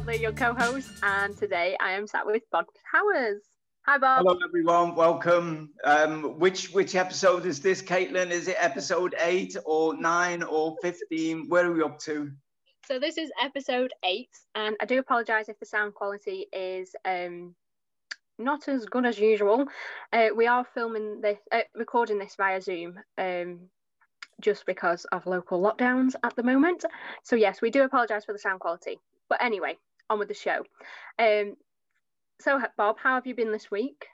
Bradley, your co-host, and today I am sat with Bob Towers. Hi, Bob. Hello, everyone. Welcome. Um, which which episode is this, Caitlin? Is it episode eight or nine or fifteen? Where are we up to? So this is episode eight, and I do apologise if the sound quality is um, not as good as usual. Uh, we are filming this, uh, recording this via Zoom, um, just because of local lockdowns at the moment. So yes, we do apologise for the sound quality. But anyway, on with the show. Um, so Bob, how have you been this week?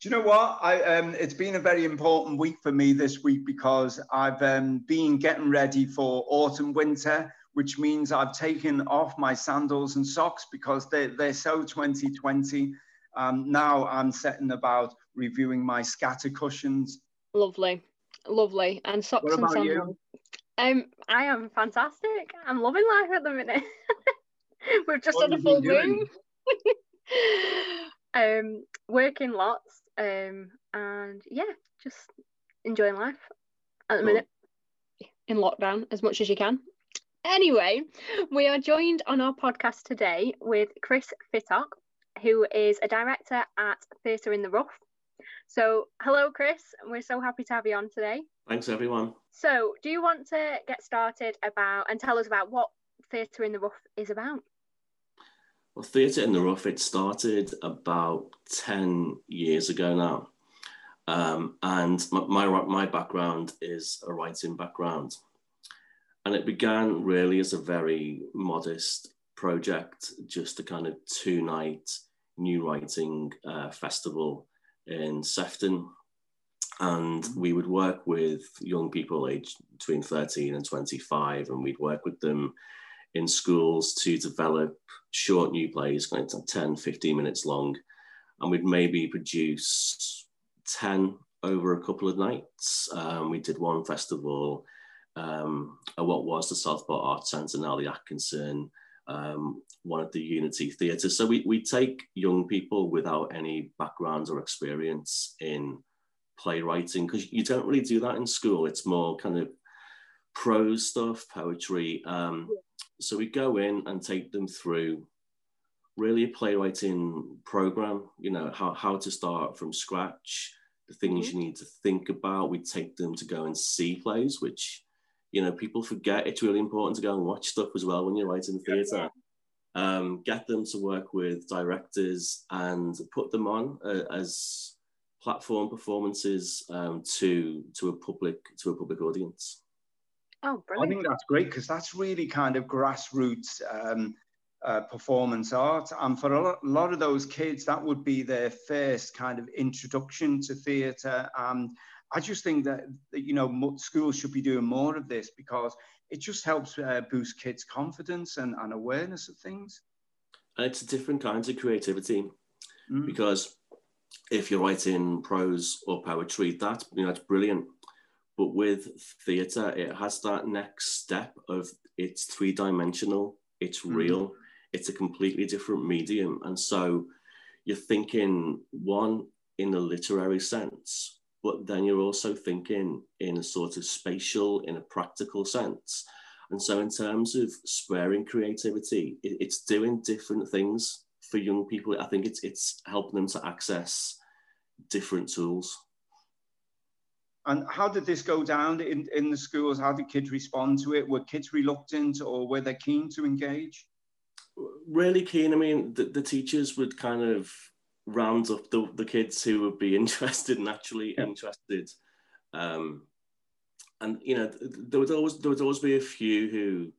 Do you know what? I um, it's been a very important week for me this week because I've um, been getting ready for autumn winter, which means I've taken off my sandals and socks because they they're so 2020. Um, now I'm setting about reviewing my scatter cushions. Lovely, lovely, and socks What and about you? sandals. Um, I am fantastic. I'm loving life at the minute. We've just What had a full been moon. um, working lots. Um, and yeah, just enjoying life at the Cool. minute in lockdown as much as you can. Anyway, we are joined on our podcast today with Chris Fittock, who is a director at Theatre in the Rough. So, hello, Chris. We're so happy to have you on today. Thanks, everyone. So, do you want to get started about and tell us about what Theatre in the Rough is about? Well, Theatre in the Rough, it started about 10 years ago now. Um, and my, my, background is a writing background. And it began really as a very modest project, just a kind of two night new writing uh, festival in Sefton. And we would work with young people aged between 13 and 25, and we'd work with them in schools to develop short new plays, kind of 10, 15 minutes long. And we'd maybe produce 10 over a couple of nights. Um, we did one festival um, at what was the Southport Arts Centre, now the Atkinson, um, one at the Unity Theatre. So we, we take young people without any background or experience in playwriting because you don't really do that in school. It's more kind of prose stuff, poetry. Um, so we go in and take them through really a playwriting program, you know, how, how to start from scratch, the things you need to think about. We take them to go and see plays, which, you know, people forget it's really important to go and watch stuff as well when you're writing theatre. Um, get them to work with directors and put them on uh, as platform performances um, to to a public to a public audience. Oh, I think that's great because that's really kind of grassroots um, uh, performance art. And for a lot, a lot of those kids, that would be their first kind of introduction to theatre. And I just think that, that you know, schools should be doing more of this because it just helps uh, boost kids' confidence and, and awareness of things. And it's different kinds of creativity Mm. because if you're writing prose or poetry, that's you know it's brilliant. But with theatre, it has that next step of it's three dimensional, it's Mhm. real, it's a completely different medium, and so you're thinking one in a literary sense, but then you're also thinking in a sort of spatial, in a practical sense. And so, in terms of spurring creativity, it, it's doing different things for young people. I think it's it's helping them to access different tools. And how did this go down in, in the schools? How did kids respond to it? Were kids reluctant or were they keen to engage? Really keen. I mean, the, the teachers would kind of round up the, the kids who would be interested, naturally Yeah. interested. Um, and you know, there would always there would always be a few who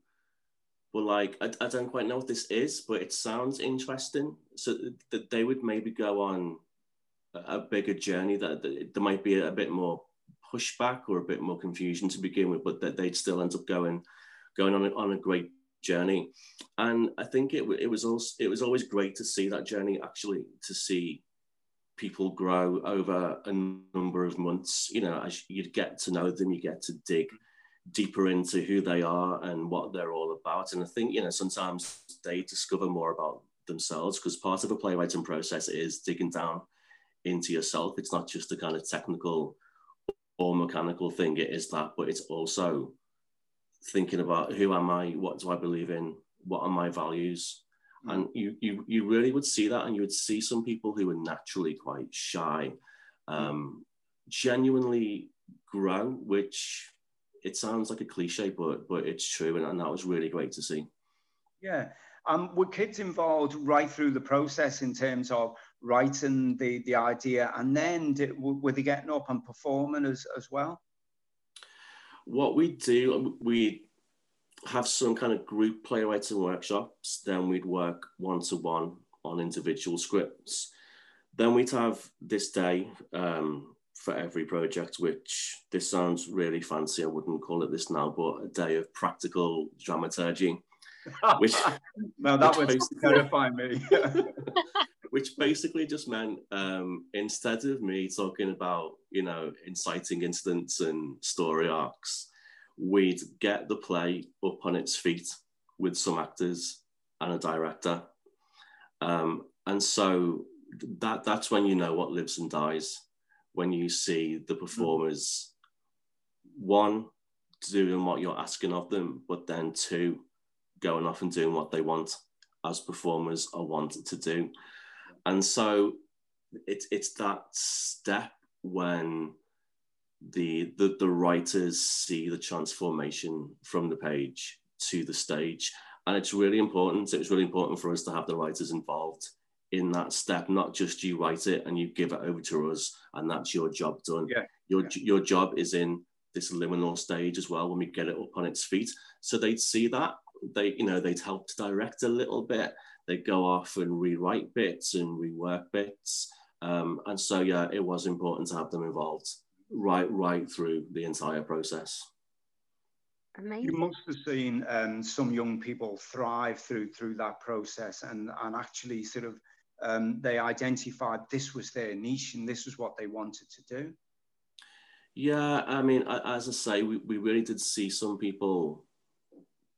were like, I, I don't quite know what this is, but it sounds interesting. So that they would maybe go on a, bigger journey that there might be a bit more pushback or a bit more confusion to begin with, but that they'd still end up going going on a, on a great journey. And I think it, it was also it was always great to see that journey actually to see people grow over a number of months. You know, as you'd get to know them, you get to dig deeper into who they are and what they're all about. And I think you know sometimes they discover more about themselves because part of a playwriting process is digging down into yourself. It's not just a kind of technical or mechanical thing. It is that, but it's also thinking about who am I, what do I believe in, what are my values, mm. and you, you you really would see that, and you would see some people who are naturally quite shy, um, genuinely grow, which it sounds like a cliche, but but it's true, and, and that was really great to see. Yeah. Um, were kids involved right through the process in terms of writing the, the idea and then did, were they getting up and performing as, as well? What we do, we have some kind of group playwriting workshops, then we'd work one to one on individual scripts. Then we'd have this day um, for every project, which this sounds really fancy. I wouldn't call it this now, but a day of practical dramaturgy. Which no, that would terrify me. which basically just meant um, instead of me talking about you know inciting incidents and story arcs, we'd get the play up on its feet with some actors and a director, um, and so that that's when you know what lives and dies when you see the performers one doing what you're asking of them, but then two going off and doing what they want as performers are wanted to do. And so it's it's that step when the, the the writers see the transformation from the page to the stage. And it's really important. It's really important for us to have the writers involved in that step, not just you write it and you give it over to us and that's your job done. Yeah. Your, yeah. your job is in this liminal stage as well when we get it up on its feet. So they'd see that. They, you know, they'd help to direct a little bit. They'd go off and rewrite bits and rework bits. Um, and so yeah, it was important to have them involved right right through the entire process. Amazing. You must have seen um, some young people thrive through through that process and and actually sort of um, they identified this was their niche and this was what they wanted to do? Yeah, I mean, as I say, we, we really did see some people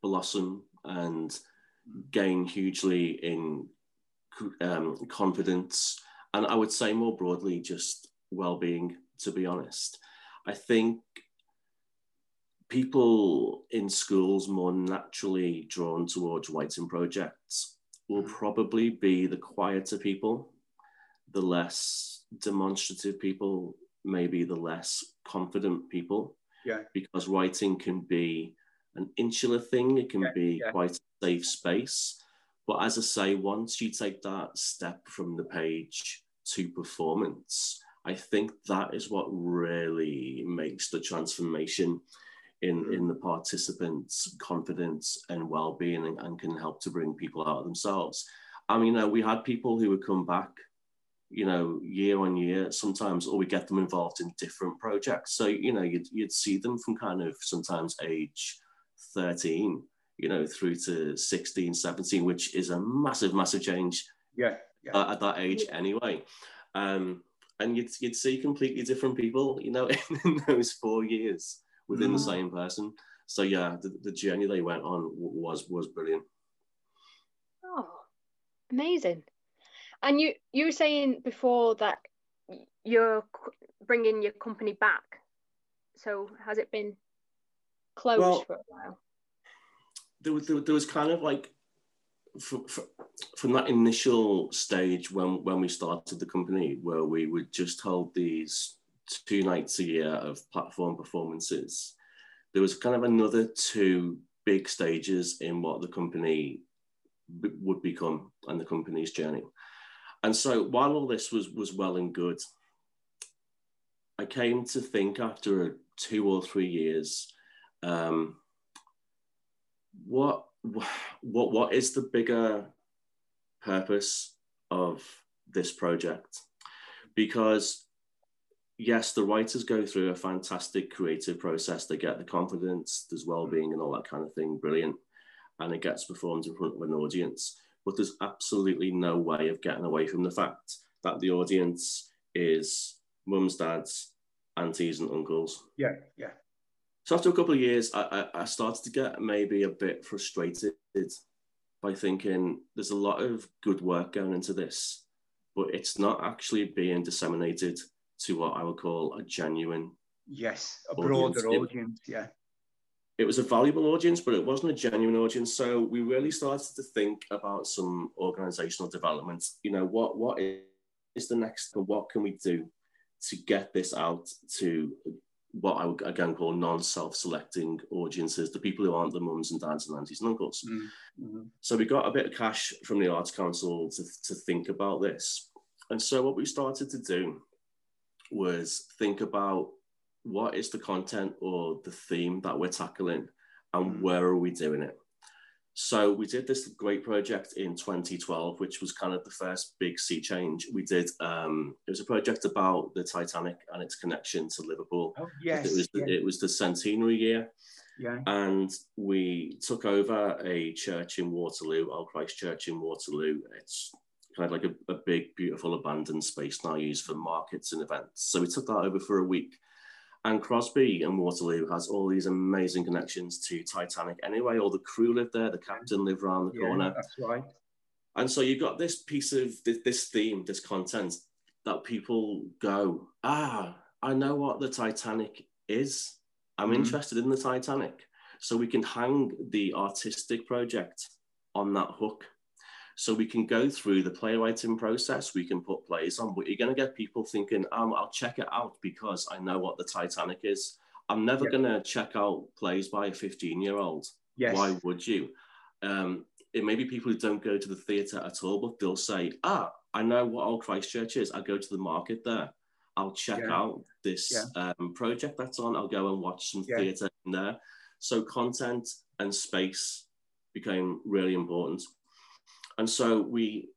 blossom and gain hugely in um, confidence. And I would say more broadly, just well being, to be honest. I think people in schools more naturally drawn towards writing projects will probably be the quieter people, the less demonstrative people, maybe the less confident people. Yeah. Because writing can be an insular thing, it can yeah, be yeah. quite safe space. But as I say, once you take that step from the page to performance, I think that is what really makes the transformation in, mm. in the participants' confidence and well-being and, and, can help to bring people out of themselves. I mean, uh, we had people who would come back, you know, year on year sometimes, or we get them involved in different projects. So, you know, you'd, you'd see them from kind of sometimes age 13, you know, through to 16, 17, which is a massive, massive change yeah, yeah. Uh, at that age anyway. Um, and you'd, you'd see completely different people, you know, in those four years within mm. the same person. So yeah, the, the journey they went on was was brilliant. Oh, amazing! And you you were saying before that you're bringing your company back. So has it been closed well, for a while? There was there, there was kind of like from, from that initial stage when when we started the company, where we would just hold these two nights a year of platform performances, there was kind of another two big stages in what the company b- would become and the company's journey. And so while all this was was well and good, I came to think after two or three years, um, what what what is the bigger purpose of this project? Because yes, the writers go through a fantastic creative process. They get the confidence, there's well-being and all that kind of thing, brilliant. And it gets performed in front of an audience. But there's absolutely no way of getting away from the fact that the audience is mums, dads, aunties, and uncles. Yeah, yeah. So after a couple of years, I, I, I started to get maybe a bit frustrated by thinking there's a lot of good work going into this, but it's not actually being disseminated to what I would call a genuine yes, a broader audience. audience yeah. it was a valuable audience, but it wasn't a genuine audience. So we really started to think about some organizational development. You know, what what is the next? What can we do to get this out to what I would again call non-self-selecting audiences, the people who aren't the mums and dads and aunties and uncles. Mm-hmm. So we got a bit of cash from the Arts Council to, to think about this. And so what we started to do was think about what is the content or the theme that we're tackling and mm. where are we doing it? So we did this great project in 2012, which was kind of the first big sea change. We did, um, it was a project about the Titanic and its connection to Liverpool. Oh, yes. It was, the, yeah. it was the centenary year. Yeah. And we took over a church in Waterloo, Old Christ Church in Waterloo. It's kind of like a, a big, beautiful abandoned space now used for markets and events. So we took that over for a week. And Crosby and Waterloo has all these amazing connections to Titanic anyway. All the crew live there, the captain lived around the yeah, corner. That's right. And so you've got this piece of this, this theme, this content that people go, ah, I know what the Titanic is. I'm mm-hmm. interested in the Titanic. So we can hang the artistic project on that hook so we can go through the playwriting process. We can put plays on, but you're going to get people thinking, um, I'll check it out because I know what the Titanic is. I'm never yeah. going to check out plays by a 15 year old. Yes. Why would you? Um, it may be people who don't go to the theatre at all, but they'll say, ah, I know what Old Christchurch is. I go to the market there. I'll check yeah. out this yeah. um, project that's on. I'll go and watch some theatre in there. So content and space became really important. And so we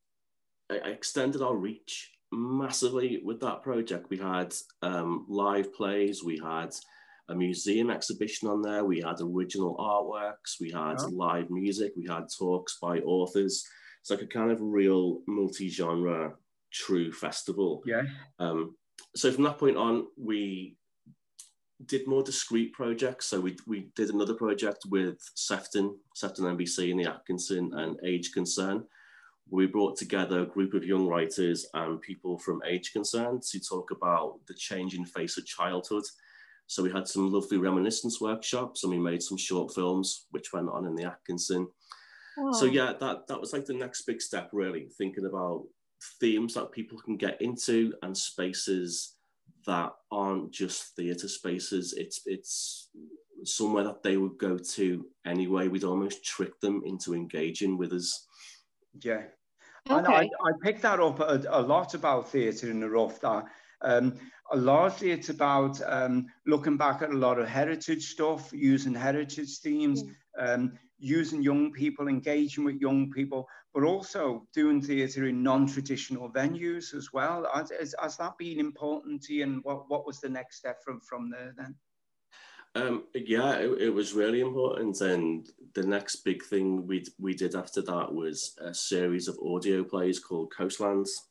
extended our reach massively with that project. We had um, live plays, we had a museum exhibition on there, we had original artworks, we had oh. live music, we had talks by authors. It's like a kind of real multi-genre true festival. Yeah. Um, so from that point on, we did more discrete projects. So we, we did another project with Sefton, Sefton MBC and the Atkinson and Age Concern. We brought together a group of young writers and people from Age Concern to talk about the changing face of childhood. So we had some lovely reminiscence workshops and we made some short films which went on in the Atkinson. So yeah, that, that was like the next big step really, thinking about themes that people can get into and spaces that aren't just theatre spaces. It's it's somewhere that they would go to anyway. We'd almost trick them into engaging with us. Yeah. Okay. And I, I picked that up a, a lot about theatre in the rough. That um, largely it's about um, looking back at a lot of heritage stuff, using heritage themes, yeah. um, using young people, engaging with young people, but also doing theatre in non-traditional venues as well. Has, has, that been important to you? And what, what was the next step from, from there then? Um, yeah, it, it, was really important. And the next big thing we we did after that was a series of audio plays called Coastlands.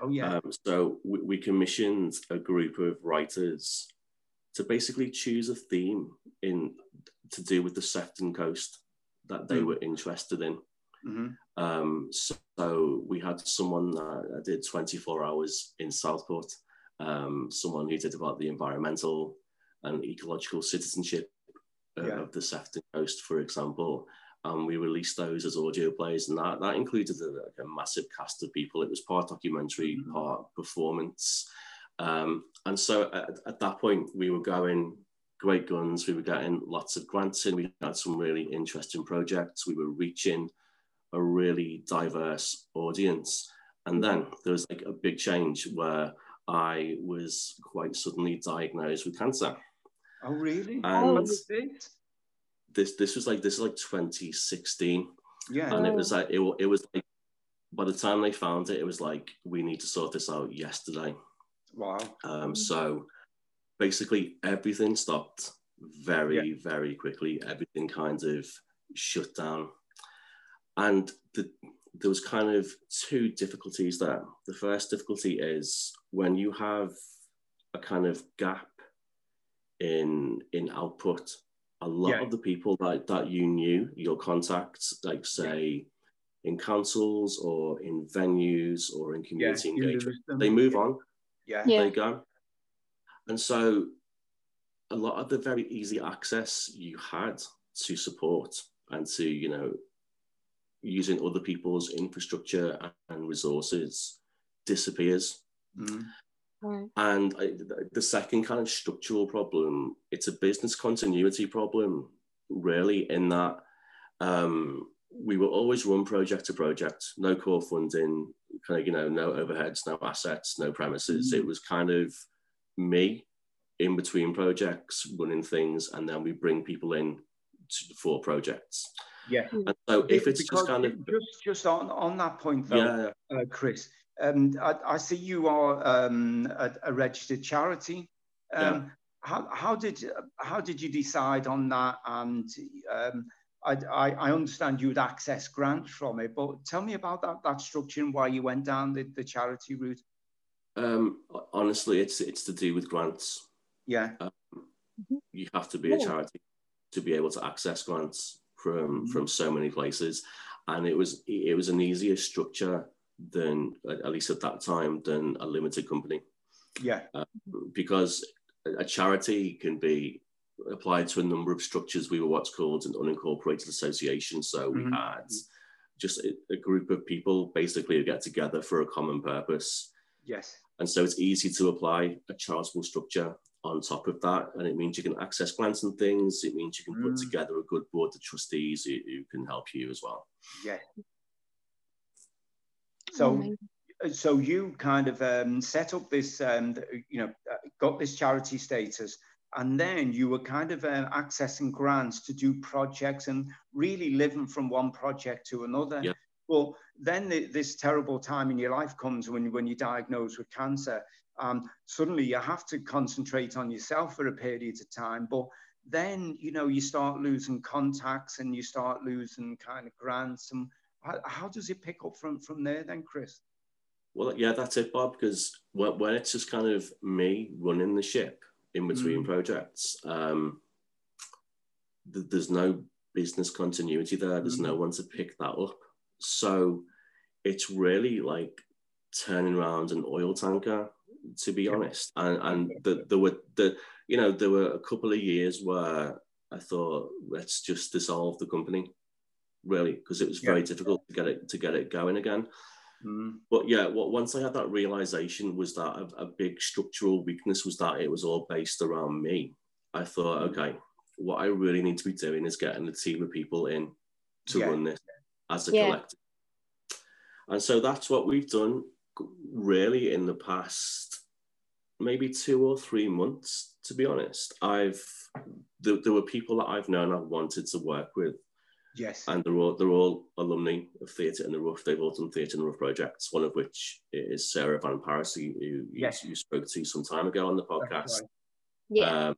Oh yeah. Um, so we, we commissioned a group of writers to basically choose a theme in to do with the Sefton Coast that they mm. were interested in. Mm-hmm. Um, so, so, we had someone that did 24 hours in Southport, um, someone who did about the environmental and ecological citizenship uh, yeah. of the Sefton Coast, for example. And we released those as audio plays, and that, that included a, like a massive cast of people. It was part documentary, mm-hmm. part performance. Um, and so at, at, that point, we were going great guns. We were getting lots of grants in. We had some really interesting projects. We were reaching a really diverse audience. And then there was like a big change where I was quite suddenly diagnosed with cancer. Oh, really? And this this was like this is like 2016. Yeah. And it was like it, it was like by the time they found it, it was like we need to sort this out yesterday. Wow. Um, so basically everything stopped very, yeah. very quickly. Everything kind of shut down. And the, there was kind of two difficulties there. The first difficulty is when you have a kind of gap in in output. A lot yeah. of the people that, that you knew, your contacts, like say in councils or in venues or in community yeah, engagement, they move on. Yeah. They go. And so a lot of the very easy access you had to support and to, you know, using other people's infrastructure and resources disappears. Mm. And I, the second kind of structural problem, it's a business continuity problem, really, in that um, we will always run project to project, no core funding, kind of, you know, no overheads, no assets, no premises. Mm. It was kind of me in between projects running things, and then we bring people in to, for projects. Yeah. And so if it's because just kind of just just on on that point though, yeah. uh, Chris, um, I, I, see you are um, a, a, registered charity. Um, yeah. How, how did how did you decide on that? And um, I, I, I, understand you would access grants from it, but tell me about that that structure and why you went down the, the charity route. Um, honestly, it's it's to do with grants. Yeah. Um, you have to be a charity to be able to access grants from mm-hmm. from so many places, and it was it was an easier structure than at least at that time than a limited company. Yeah, uh, because a charity can be applied to a number of structures. We were what's called an unincorporated association, so we mm-hmm. had just a, group of people basically who get together for a common purpose. Yes, and so it's easy to apply a charitable structure on top of that, and it means you can access grants and things. It means you can put mm. together a good board of trustees who, who can help you as well. Yeah, so, oh so you kind of um, set up this, um, you know, uh, got this charity status, and then you were kind of uh, accessing grants to do projects and really living from one project to another. Yeah. Well, then the, this terrible time in your life comes when, when you're diagnosed with cancer. Um, suddenly you have to concentrate on yourself for a period of time. But then, you know, you start losing contacts and you start losing kind of grants. And how, how does it pick up from from there then, Chris? Well, yeah, that's it, Bob. Because when, when it's just kind of me running the ship in between mm. projects, um, th- there's no business continuity there. There's mm. no one to pick that up. So it's really like turning around an oil tanker, to be yeah. honest. And and the, there were the you know there were a couple of years where I thought let's just dissolve the company really because it was very yeah. difficult to get it to get it going again. Mm. But yeah, what once I had that realization was that a, a, big structural weakness was that it was all based around me. I thought, mm. okay, what I really need to be doing is getting a team of people in to yeah. run this as a yeah. collective. And so that's what we've done really in the past maybe two or three months, to be honest. I've there, there were people that I've known I've wanted to work with Yes. And they're all, they're all alumni of Theatre in the Rough. They've all done Theatre in the Rough projects, one of which is Sarah Van Paris, who, who yes. you, you, spoke to some time ago on the podcast. Right. Yeah. Um,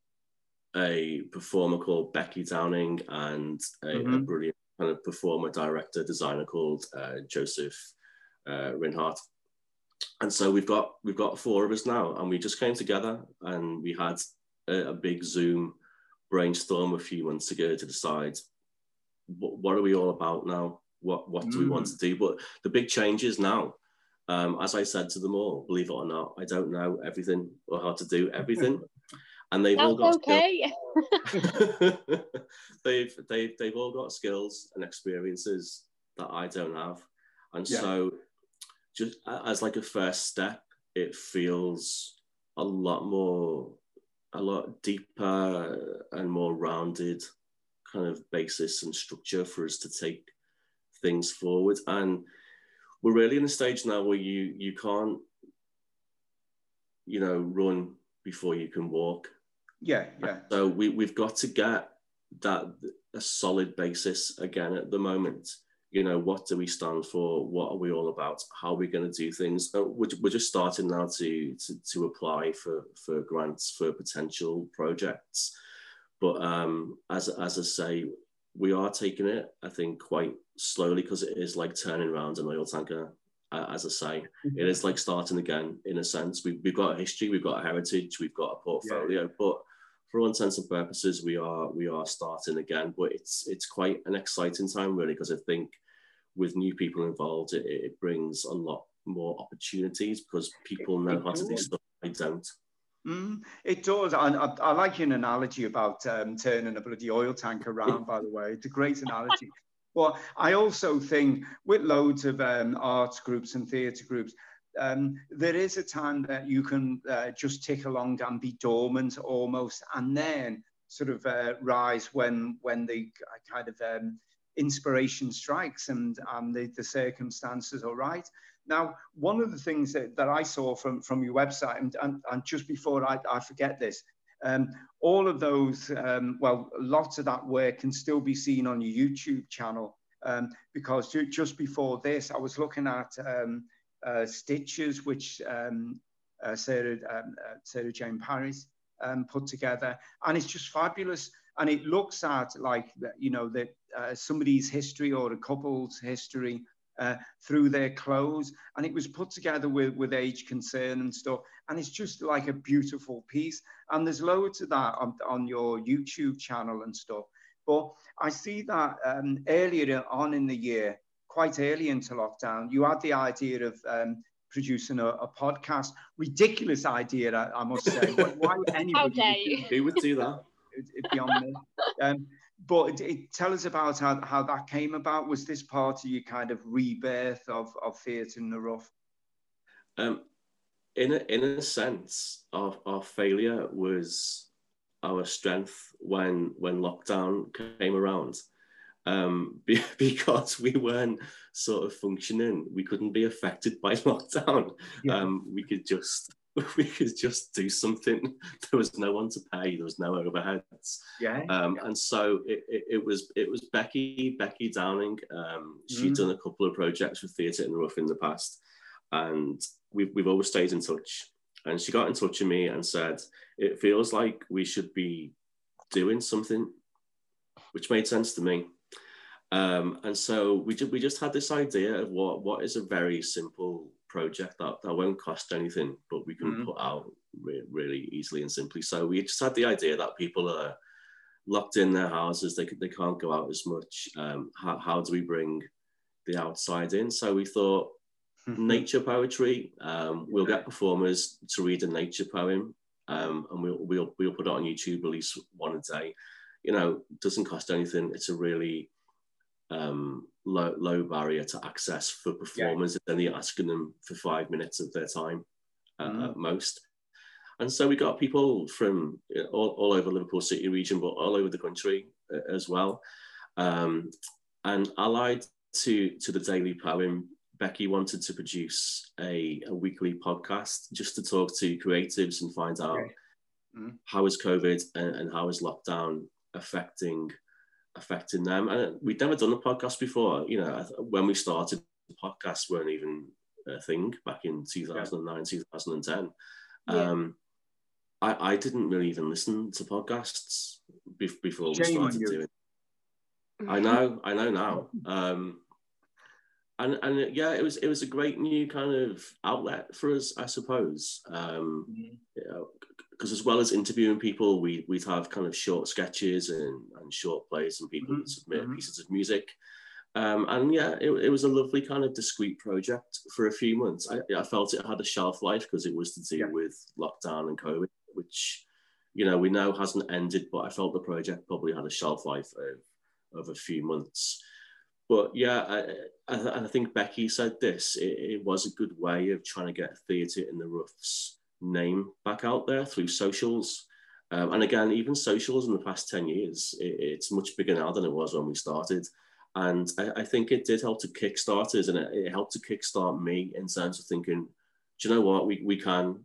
a performer called Becky Downing and a, mm-hmm. a, brilliant kind of performer, director, designer called uh, Joseph uh, Rinhart. And so we've got we've got four of us now, and we just came together and we had a, a big Zoom brainstorm a few months ago to decide what, what are we all about now? What what do mm. we want to do? But the big changes now, um, as I said to them all, believe it or not, I don't know everything or how to do everything. And they've That's all got okay. they've they've they've all got skills and experiences that I don't have. And yeah. so just as like a first step, it feels a lot more a lot deeper and more rounded kind of basis and structure for us to take things forward. And we're really in a stage now where you you can't, you know, run before you can walk. Yeah, yeah. So we we've got to get that a solid basis again at the moment. You know, what do we stand for? What are we all about? How are we going to do things? Uh, we're, we're just starting now to, to to apply for for grants for potential projects but um, as, as I say, we are taking it, I think, quite slowly because it is like turning around an oil tanker. Uh, as I say, mm-hmm. it is like starting again in a sense. We, we've got a history, we've got a heritage, we've got a portfolio, yeah. but for all intents and purposes, we are we are starting again. But it's it's quite an exciting time really because I think with new people involved, it, it brings a lot more opportunities because people know how to do stuff I don't. Mm, it does. I, I, I, like your analogy about um, turning a bloody oil tank around, by the way. It's a great analogy. But I also think with loads of um, arts groups and theatre groups, um, there is a time that you can uh, just tick along and be dormant almost, and then sort of uh, rise when when the kind of um, inspiration strikes and um, the, the circumstances are right. Now, one of the things that, that I saw from, from your website, and, and, and just before I, I forget this, um, all of those, um, well, lots of that work can still be seen on your YouTube channel. Um, because just before this, I was looking at um, uh, Stitches, which um, uh, Sarah, um, uh, Sarah Jane Paris put together, and it's just fabulous. And it looks at like you know that uh, somebody's history or a couple's history uh, through their clothes, and it was put together with with age concern and stuff. And it's just like a beautiful piece. And there's loads of that on, on your YouTube channel and stuff. But I see that um, earlier on in the year, quite early into lockdown, you had the idea of um, producing a, a, podcast. Ridiculous idea, I, I must say. Why would anybody? Who would do that? It, would beyond me. Um, but it, it, tell us about how, how that came about. Was this part of your kind of rebirth of, of theatre in the rough? Um, in a, in a sense, our, our failure was our strength when when lockdown came around um, because we weren't sort of functioning. We couldn't be affected by lockdown. Yeah. Um, we could just we could just do something. There was no one to pay. There was no overheads. Yeah. Um, and so it, it, it, was it was Becky Becky Downing. Um, she'd mm. done a couple of projects with Theatre in the Rough in the past, and we've we've always stayed in touch. And she got in touch with me and said, "It feels like we should be doing something," which made sense to me. Um, and so we, ju- we just had this idea of what, what is a very simple project that, that won't cost anything, but we can mm. put out re- really easily and simply. So we just had the idea that people are locked in their houses, they, they can't go out as much. Um, how, how do we bring the outside in? So we thought nature poetry, um, we'll get performers to read a nature poem um, and we'll, we'll, we'll put it on YouTube, release one a day. You know, doesn't cost anything. It's a really um, low, low barrier to access for performers. Yeah. Only asking them for five minutes of their time uh, mm. at most. And so we got people from all, all, over Liverpool City region, but all over the country uh, as well. Um, and allied to, to the Daily Poem, Becky wanted to produce a, a weekly podcast just to talk to creatives and find out mm. how is COVID and, and how is lockdown affecting affecting them. And we'd never done a podcast before. You know, when we started, podcasts weren't even a thing back in 2009, yeah. 2010. Yeah. Um, I, I didn't really even listen to podcasts before we started doing. I know, I know now. Um, and and yeah, it was it was a great new kind of outlet for us, I suppose. Um, mm-hmm. you know, because as well as interviewing people, we we'd have kind of short sketches and, and short plays, and people mm-hmm. would submit mm-hmm. pieces of music. Um, and yeah, it, it, was a lovely kind of discreet project for a few months. I, I felt it had a shelf life because it was to do yeah. with lockdown and COVID, which you know we know hasn't ended, but I felt the project probably had a shelf life of, of a few months. But yeah, I, I, I think Becky said this. It, it was a good way of trying to get theatre in the roughs name back out there through socials. Um, and again, even socials in the past 10 years, it, it's much bigger now than it was when we started. And I, I think it did help to kickstart us and it, it, helped to kickstart me in terms of thinking, do you know what, we, we can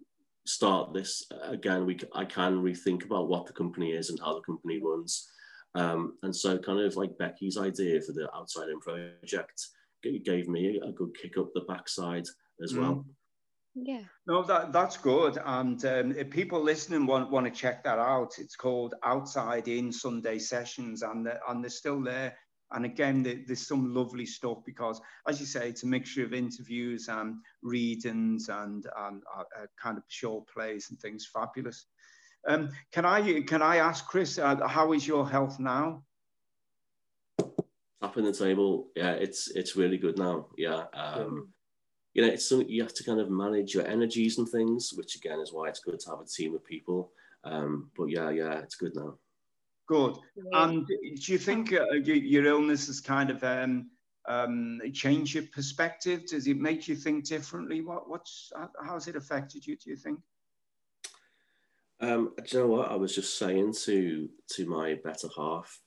start this again. We, I can rethink about what the company is and how the company runs. Um, and so kind of like Becky's idea for the Outside In project gave me a good kick up the backside as mm. well. Yeah. No, that that's good. And um, if people listening want want to check that out, it's called Outside In Sunday Sessions, and they're, and they're still there. And again, there's some lovely stuff because, as you say, it's a mixture of interviews and readings and, and uh, uh, kind of short plays and things. Fabulous. Um, can I can I ask Chris, uh, how is your health now? Up in the table, yeah, it's it's really good now. Yeah, um, you know, it's something you have to kind of manage your energies and things, which again is why it's good to have a team of people. Um, but yeah, yeah, it's good now. Good. And do you think uh, your illness has kind of um, um, changed your perspective? Does it make you think differently? What, what's, how has it affected you, do you think? Um, do you know what? I was just saying to to my better half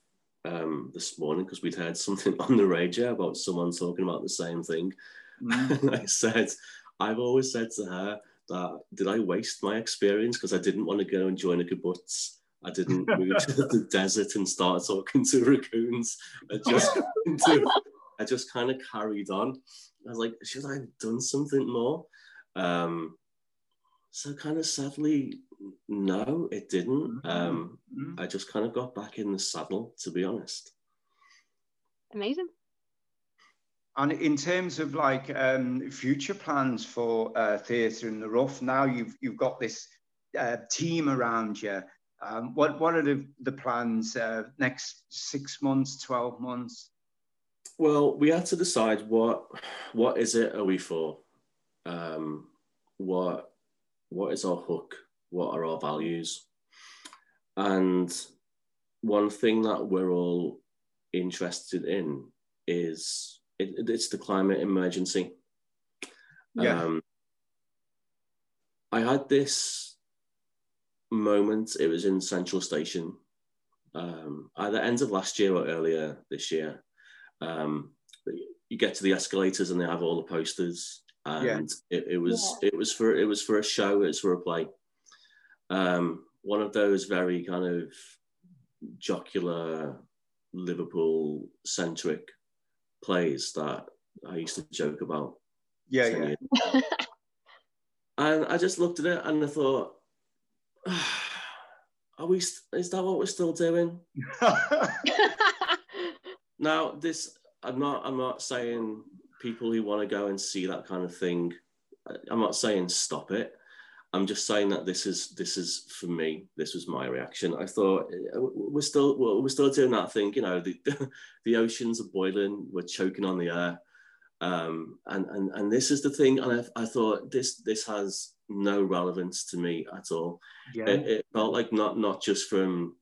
um, this morning because we'd heard something on the radio about someone talking about the same thing. Mm. I said, I've always said to her that did I waste my experience because I didn't want to go and join a kibbutz. I didn't move to the desert and start talking to raccoons. I just, I just kind of carried on. I was like, should I have done something more? Um, so kind of sadly, no, it didn't. Mm-hmm. Um, mm-hmm. I just kind of got back in the saddle, to be honest. Amazing. And in terms of like um, future plans for uh, Theatre in the Rough, now you've you've got this uh, team around you. Um, what what are the, the plans uh, next six months, twelve months? Well, we had to decide what what is it are we for? Um, what what is our hook? What are our values? And one thing that we're all interested in is it, it's the climate emergency. Yeah. Um, I had this moment, it was in Central Station, um, either end of last year or earlier this year. Um, you get to the escalators and they have all the posters and yeah. it, it, was yeah. it was for it was for a show. It was for a play. Um, one of those very kind of jocular Liverpool centric plays that I used to joke about. Yeah, yeah. and I just looked at it and I thought, ah, are we? Is that what we're still doing? now, this I'm not. I'm not saying people who want to go and see that kind of thing, uh, I'm not saying stop it. I'm just saying that this is this is for me. This was my reaction. I thought uh, we're still we're still doing that thing. You know, the the oceans are boiling. We're choking on the air, um, and and and this is the thing. And I, I thought this this has no relevance to me at all. Yeah. It, it felt like not not just from.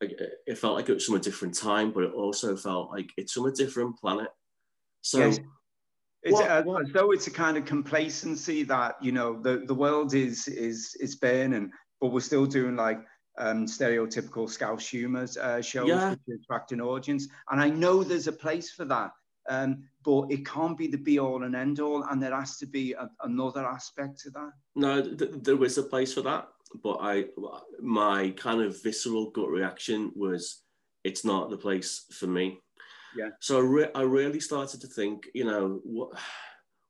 It felt like it was from a different time, but it also felt like it's from a different planet. So. Yes it's what, what? as though it's a kind of complacency that you know the, the world is is is burning, but we're still doing like um, stereotypical Scouse humour uh, shows yeah. which are attracting audience. And I know there's a place for that, um, but it can't be the be all and end all, and there has to be a, another aspect to that. No, th- there is a place for that, but I my kind of visceral gut reaction was it's not the place for me. Yeah. So I, re- I really started to think, you know, what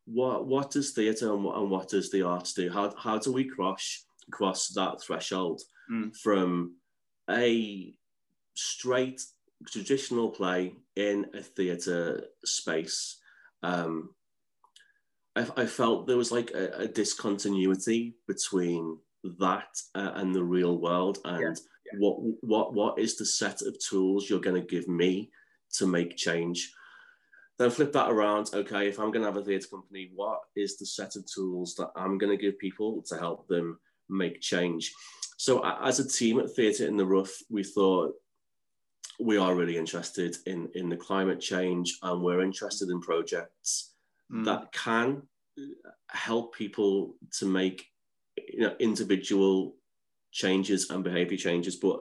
what what does theatre and what, and what does the arts do? How how do we cross cross that threshold mm. from a straight traditional play in a theatre space? Um, I, I, felt there was like a, a discontinuity between that uh, and the real world, and yeah. Yeah. what what what is the set of tools you're going to give me to make change. Then flip that around. Okay, if I'm going to have a theatre company, what is the set of tools that I'm going to give people to help them make change? So, as a team at Theatre in the Rough, we thought we are really interested in, in the climate change and we're interested in projects mm. that can help people to make you know, individual changes and behavior changes, but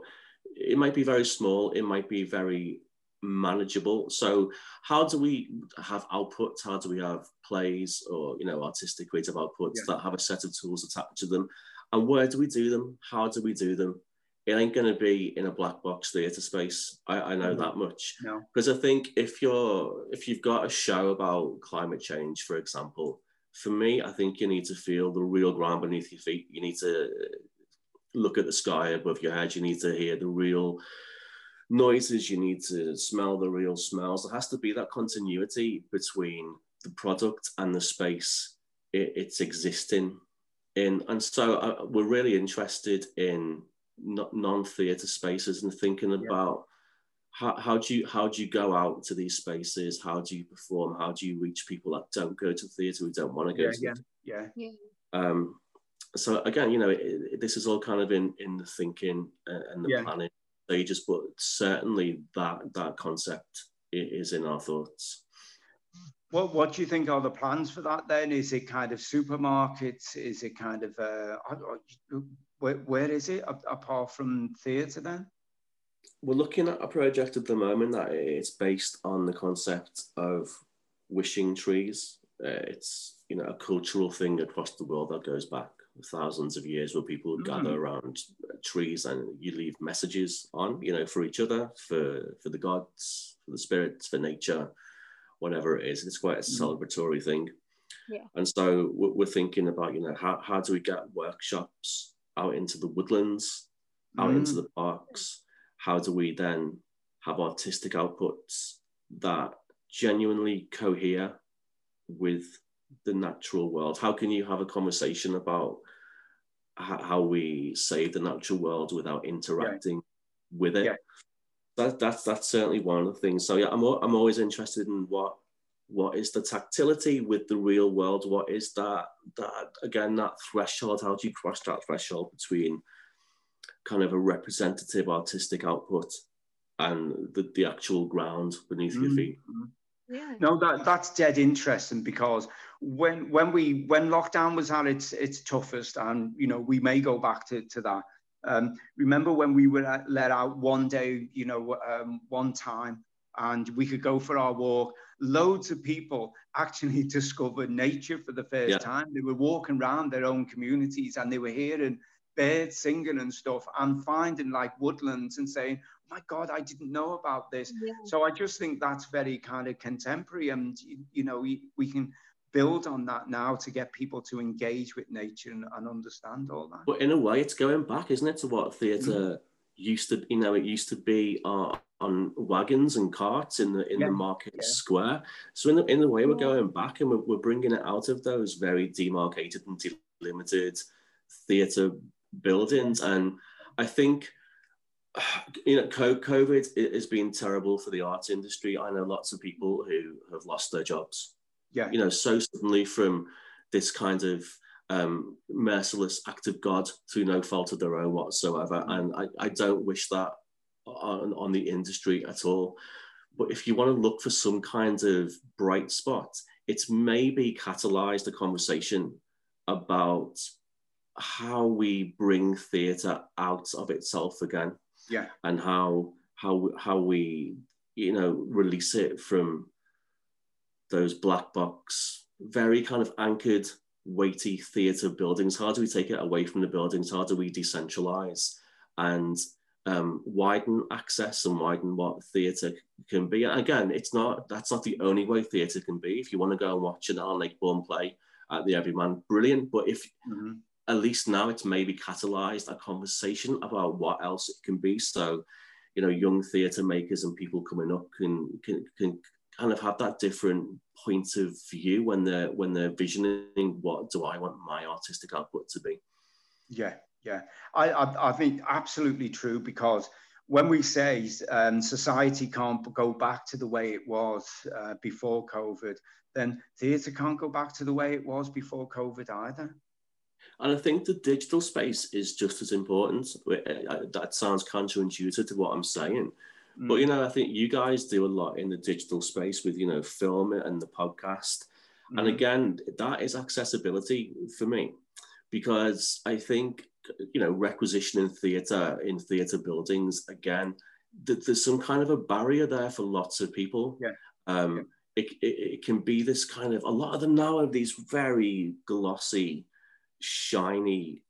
it might be very small, it might be very manageable. So how do we have outputs? How do we have plays or you know artistic creative outputs yeah. that have a set of tools attached to them? And where do we do them? How do we do them? It ain't going to be in a black box theatre space. I, I know mm-hmm. that much. Because I think if you're if you've got a show about climate change, for example, for me, I think you need to feel the real ground beneath your feet. You need to look at the sky above your head. You need to hear the real noises, you need to smell the real smells. There has to be that continuity between the product and the space it, it's existing in. And so uh, we're really interested in non theatre spaces and thinking about how, how do you how do you go out to these spaces? How do you perform? How do you reach people that don't go to theatre, who don't want to go yeah, to yeah, theatre? yeah. Um, so again, you know, it, it, this is all kind of in in the thinking and the Yeah. planning stages, but certainly that that concept is in our thoughts. What What do you think are the plans for that? Then is it kind of supermarkets? Is it kind of uh, where, where is it apart from theatre? Then We're looking at a project at the moment that it's based on the concept of wishing trees. Uh, it's you know a cultural thing across the world that goes back thousands of years, where people would gather Mm. around trees and you leave messages on, you know, for each other, for for the gods, for the spirits, for nature, whatever it is. It's quite a Mm. celebratory thing. Yeah. And so we're thinking about you know how how do we get workshops out into the woodlands, out into Mm. the parks? How do we then have artistic outputs that genuinely cohere with the natural world? How can you have a conversation about ho- how we save the natural world without interacting with it? Yeah. That, that's that's certainly one of the things. So yeah, I'm I'm always interested in what what is the tactility with the real world? What is that that again that threshold? How do you cross that threshold between kind of a representative artistic output and the, the actual ground beneath your Mm. feet? Yeah. No, that that's dead interesting because when when we when lockdown was at its its toughest, and you know we may go back to to that. Um, remember when we were let out one day, you know, um, one time, and we could go for our walk. Loads of people actually discovered nature for the first Yeah. time. They were walking around their own communities, and they were hearing birds singing and stuff, and finding like woodlands and saying, "Oh "My God, I didn't know about this." Yeah. So I just think that's very kind of contemporary, and you, you know we, we can build on that now to get people to engage with nature and, and understand all that. But in a way, it's going back, isn't it, to what theatre used to, you know, it used to be uh, on wagons and carts in the in Yeah, the market yeah. square. So in the, in a way, we're going back and we're, we're bringing it out of those very demarcated and delimited theatre buildings. And I think, you know, COVID has been terrible for the arts industry. I know lots of people who have lost their jobs Yeah, you know, so suddenly from this kind of um, merciless act of God through no fault of their own whatsoever. Mm. And I, I don't wish that on, on the industry at all. But if you want to look for some kind of bright spot, it's maybe catalyzed a conversation about how we bring theatre out of itself again yeah, and how how how we you know release it from those black box very kind of anchored weighty theatre buildings. How do we take it away from the buildings? How do we decentralize and um, widen access and widen what theatre can be? And again it's not that's not the only way theatre can be. If you want to go and watch an Alan Ayckbourn play at the Everyman brilliant. But if Mhm. At least now it's maybe catalyzed a conversation about what else it can be. So, you know, young theatre makers and people coming up can, can can kind of have that different point of view when they're when they're visioning what do I want my artistic output to be. yeah, yeah. I, I, I think absolutely true because when we say um, society can't go back to the way it was uh, before COVID, then theatre can't go back to the way it was before COVID either. And I think the digital space is just as important. Uh, uh, That sounds counterintuitive to what I'm saying. But Mm, you know, I think you guys do a lot in the digital space with you know film and the podcast. And mhm. again, that is accessibility for me, because I think you know requisitioning theatre in theatre buildings again, th- there's some kind of a barrier there for lots of people. Yeah. Um, Yeah. It, it, it can be this kind of a lot of them now have these very glossy, shiny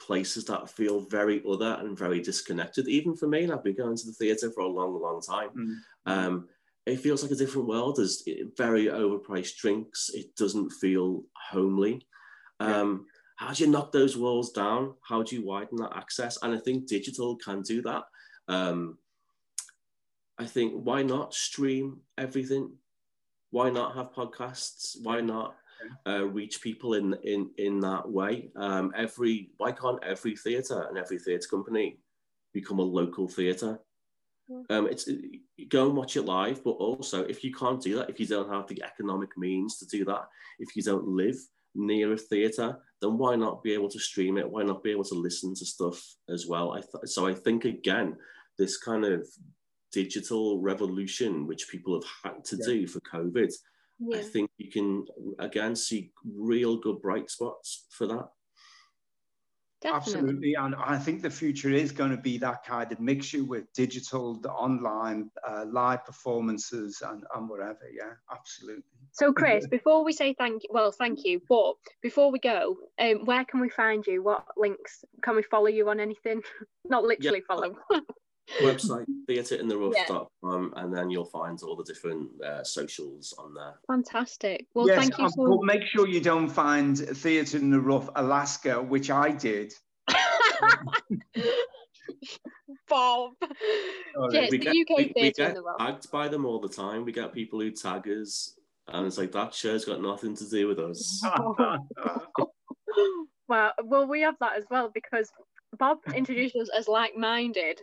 places that feel very other and very disconnected. Even for me, and I've been going to the theatre for a long, long time. Mm, Um, it feels like a different world. There's very overpriced drinks. It doesn't feel homely. Yeah. Um, How do you knock those walls down? How do you widen that access? And I think digital can do that. Um, I think why not stream everything? Why not have podcasts? Why not uh, reach people in in in that way? Um, every why can't every theatre and every theatre company become a local theatre? Um, it's go and watch it live, but also if you can't do that, if you don't have the economic means to do that, if you don't live near a theatre, then why not be able to stream it? Why not be able to listen to stuff as well? I th- so I think again, this kind of digital revolution which people have had to yeah. do for COVID, yeah. I think you can again see real good bright spots for that. Definitely. Absolutely, and I think the future is going to be that kind of mixture with digital, the online, uh, live performances, and, and whatever. Yeah, absolutely. So, Chris, before we say thank you, well, thank you, but before we go, um, where can we find you? What links can we follow you on? Anything? Not literally yeah. follow. website theatreintherough.com yeah. and then you'll find all the different uh, socials on there. Fantastic. Well yes, thank you so make sure you don't find theatre in the rough alaska which i did. Bob. Yes, we the get, uk we, we get tagged by them all the time. We get people who tag us and it's like that show's got nothing to do with us. Well well we have that as well because Bob introduced us as like-minded,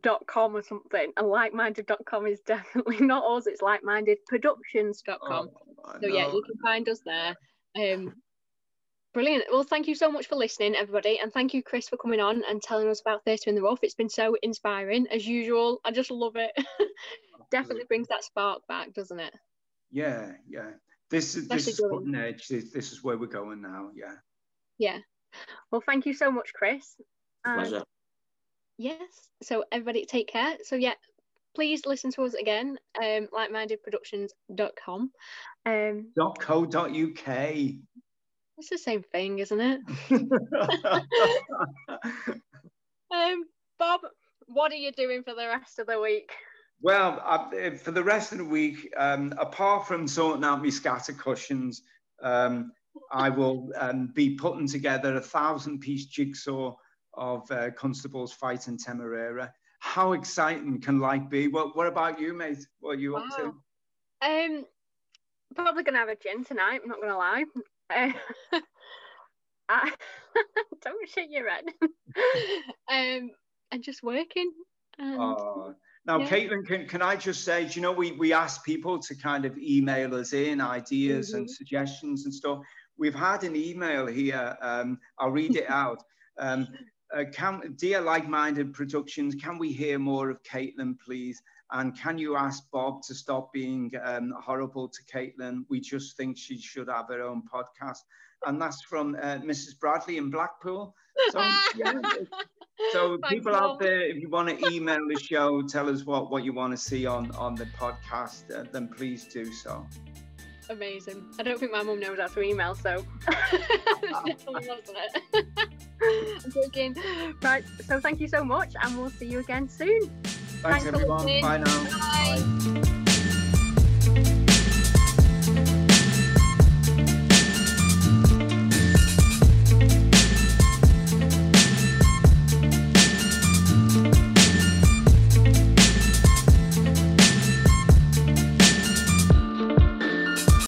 dot com or something and like-minded.com is definitely not us it's like-mindedproductions.com oh, so yeah you can find us there. Um brilliant. Well thank you so much for listening everybody and thank you chris for coming on and telling us about theatre in the rough. It's been so inspiring as usual. I just love it. Definitely brings that spark back doesn't it? Yeah yeah. This is this is cutting edge. This, this is where we're going now yeah. Yeah. Well thank you so much chris. Pleasure yes. So everybody take care. So yeah please listen to us again um like-mindedproductions.com um .co.uk it's the same thing isn't it? Um bob what are you doing for the rest of the week? Well uh, for the rest of the week um apart from sorting out my scatter cushions um i will um, be putting together a thousand piece jigsaw of uh, Constables Fighting Temeraire. How exciting can life be? What What about you, mate? What are you wow. up to? Um, probably gonna have a gin tonight. I'm not gonna lie. Uh, I, don't shake your head. um, and just working. And, oh. Now, yeah. Caitlin, can, can I just say, you know, we, we ask people to kind of email us in ideas mm-hmm. and suggestions and stuff. We've had an email here. Um, I'll read it out. Um, uh, can, dear like-minded productions, can we hear more of Caitlin, please? And can you ask Bob to stop being um, horrible to Caitlin? We just think she should have her own podcast. And that's from uh, Mrs. Bradley in Blackpool. So, yeah. so Thanks, people Bob. out there, if you want to email the show, tell us what, what you want to see on, on the podcast, uh, then please do so. Amazing. I don't think my mum knows how to email, so definitely wasn't it. I'm joking. Right, so thank you so much, and we'll see you again soon. Thanks, Thanks everyone. Bye now. Bye. Bye.